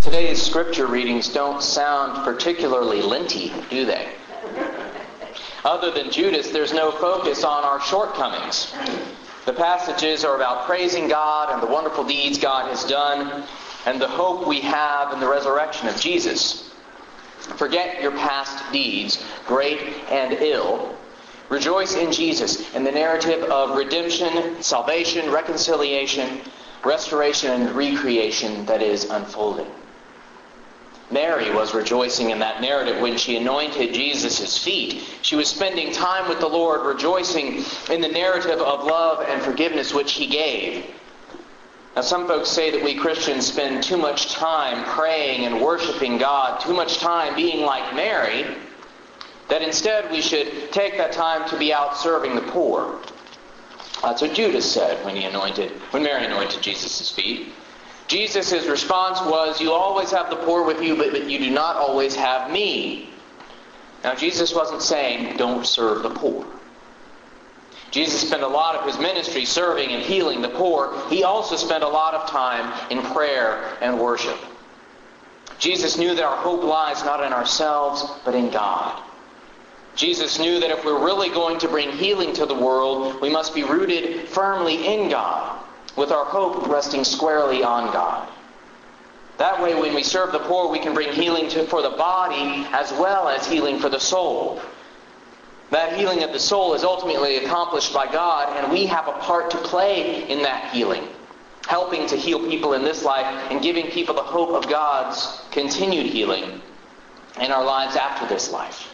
Today's scripture readings don't sound particularly Lenten, do they? Other than Judas, there's no focus on our shortcomings. The passages are about praising God and the wonderful deeds God has done and the hope we have in the resurrection of Jesus. Forget your past deeds, great and ill. Rejoice in Jesus in the narrative of redemption, salvation, reconciliation, restoration, and recreation that is unfolding. Mary was rejoicing in that narrative when she anointed Jesus' feet. She was spending time with the Lord, rejoicing in the narrative of love and forgiveness which he gave. Now, some folks say that we Christians spend too much time praying and worshiping God, too much time being like Mary, that instead we should take that time to be out serving the poor. Uh, That's what Judas said when he anointed, when Mary anointed Jesus' feet. Jesus' response was, You always have the poor with you, but, but you do not always have me. Now, Jesus wasn't saying, Don't serve the poor. Jesus spent a lot of his ministry serving and healing the poor. He also spent a lot of time in prayer and worship. Jesus knew that our hope lies not in ourselves, but in God. Jesus knew that if we're really going to bring healing to the world, we must be rooted firmly in God with our hope resting squarely on God. That way, when we serve the poor, we can bring healing to, for the body as well as healing for the soul. That healing of the soul is ultimately accomplished by God, and we have a part to play in that healing, helping to heal people in this life and giving people the hope of God's continued healing in our lives after this life.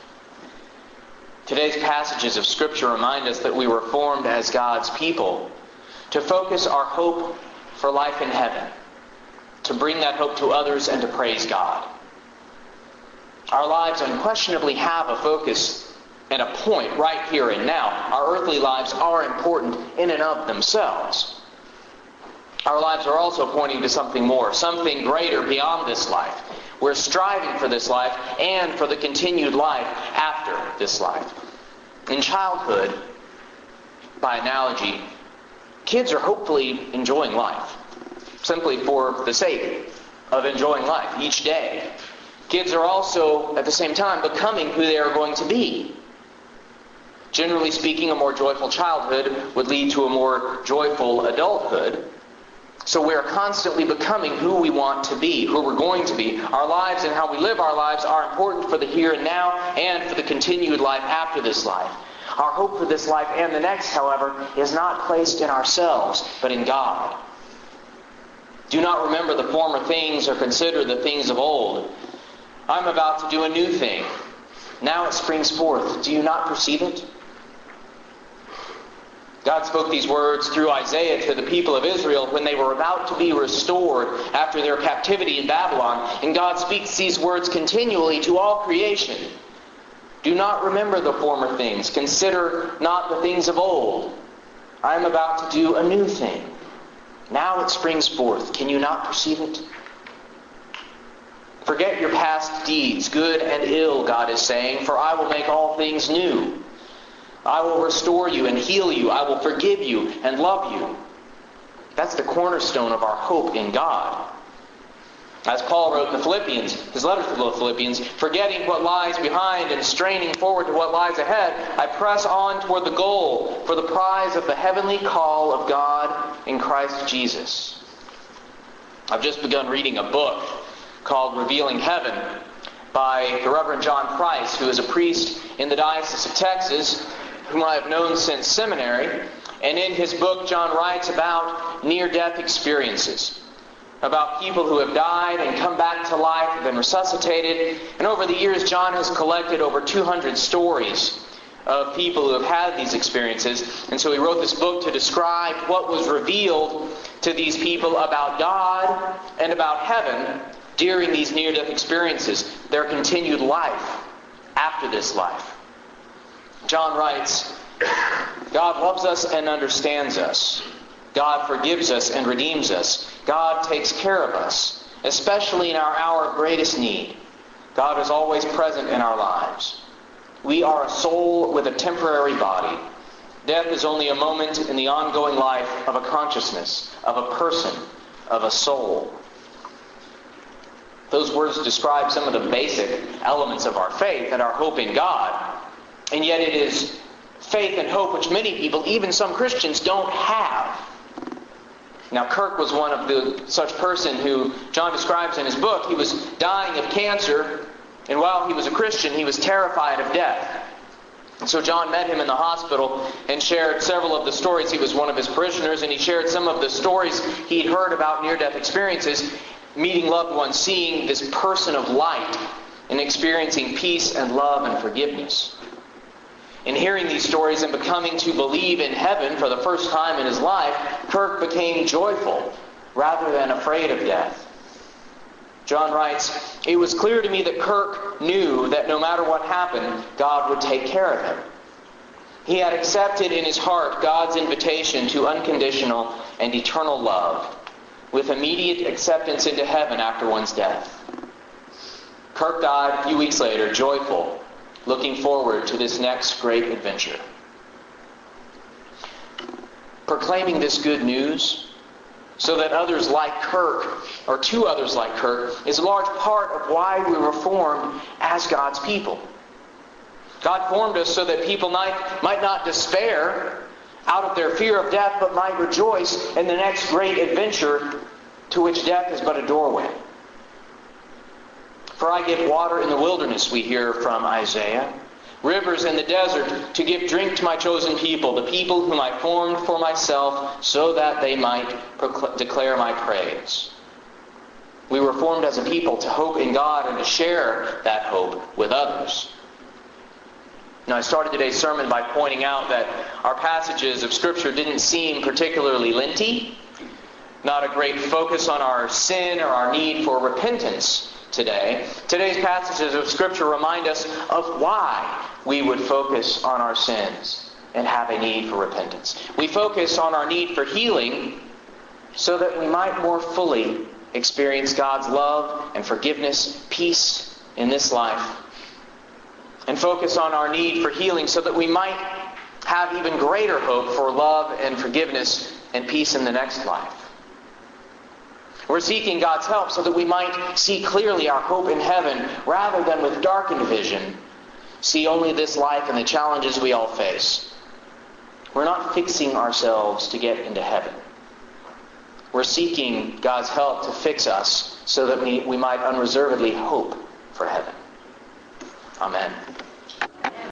Today's passages of Scripture remind us that we were formed as God's people to focus our hope for life in heaven, to bring that hope to others, and to praise God. Our lives unquestionably have a focus and a point right here and now. Our earthly lives are important in and of themselves. Our lives are also pointing to something more, something greater beyond this life. We're striving for this life and for the continued life after this life. In childhood, by analogy, kids are hopefully enjoying life simply for the sake of enjoying life each day. Kids are also, at the same time, becoming who they are going to be. Generally speaking, a more joyful childhood would lead to a more joyful adulthood. So we are constantly becoming who we want to be, who we're going to be. Our lives and how we live our lives are important for the here and now and for the continued life after this life. Our hope for this life and the next, however, is not placed in ourselves, but in God. Do not remember the former things or consider the things of old. I'm about to do a new thing. Now it springs forth. Do you not perceive it? God spoke these words through Isaiah to the people of Israel when they were about to be restored after their captivity in Babylon. And God speaks these words continually to all creation. Do not remember the former things. Consider not the things of old. I am about to do a new thing. Now it springs forth. Can you not perceive it? Forget your past deeds, good and ill, God is saying, for I will make all things new. I will restore you and heal you. I will forgive you and love you. That's the cornerstone of our hope in God. As Paul wrote in the Philippians, his letter to the Philippians, forgetting what lies behind and straining forward to what lies ahead, I press on toward the goal for the prize of the heavenly call of God in Christ Jesus. I've just begun reading a book called Revealing Heaven by the Reverend John Price, who is a priest in the Diocese of Texas whom I have known since seminary. And in his book, John writes about near death experiences, about people who have died and come back to life, have been resuscitated. And over the years, John has collected over 200 stories of people who have had these experiences. And so he wrote this book to describe what was revealed to these people about God and about heaven during these near death experiences, their continued life after this life. John writes, God loves us and understands us. God forgives us and redeems us. God takes care of us, especially in our hour of greatest need. God is always present in our lives. We are a soul with a temporary body. Death is only a moment in the ongoing life of a consciousness, of a person, of a soul. Those words describe some of the basic elements of our faith and our hope in God. And yet it is faith and hope which many people, even some Christians, don't have. Now, Kirk was one of the such person who John describes in his book. He was dying of cancer, and while he was a Christian, he was terrified of death. So John met him in the hospital and shared several of the stories. He was one of his parishioners, and he shared some of the stories he'd heard about near-death experiences, meeting loved ones, seeing this person of light, and experiencing peace and love and forgiveness. In hearing these stories and becoming to believe in heaven for the first time in his life, Kirk became joyful rather than afraid of death. John writes, It was clear to me that Kirk knew that no matter what happened, God would take care of him. He had accepted in his heart God's invitation to unconditional and eternal love, with immediate acceptance into heaven after one's death. Kirk died a few weeks later, joyful, looking forward to this next great adventure. Proclaiming this good news so that others like Kirk, or two others like Kirk, is a large part of why we were formed as God's people. God formed us so that people might, might not despair out of their fear of death, but might rejoice in the next great adventure to which death is but a doorway. For I give water in the wilderness, we hear from Isaiah rivers in the desert to give drink to my chosen people, the people whom I formed for myself, so that they might procl- declare my praise. We were formed as a people to hope in God and to share that hope with others. Now, I started today's sermon by pointing out that our passages of Scripture didn't seem particularly Lenten, not a great focus on our sin or our need for repentance today. Today's passages of Scripture remind us of why we would focus on our sins and have a need for repentance. We focus on our need for healing so that we might more fully experience God's love and forgiveness, peace in this life. And focus on our need for healing so that we might have even greater hope for love and forgiveness and peace in the next life. We're seeking God's help so that we might see clearly our hope in heaven rather than with darkened vision see only this life and the challenges we all face. We're not fixing ourselves to get into heaven. We're seeking God's help to fix us so that we, we might unreservedly hope for heaven. Amen.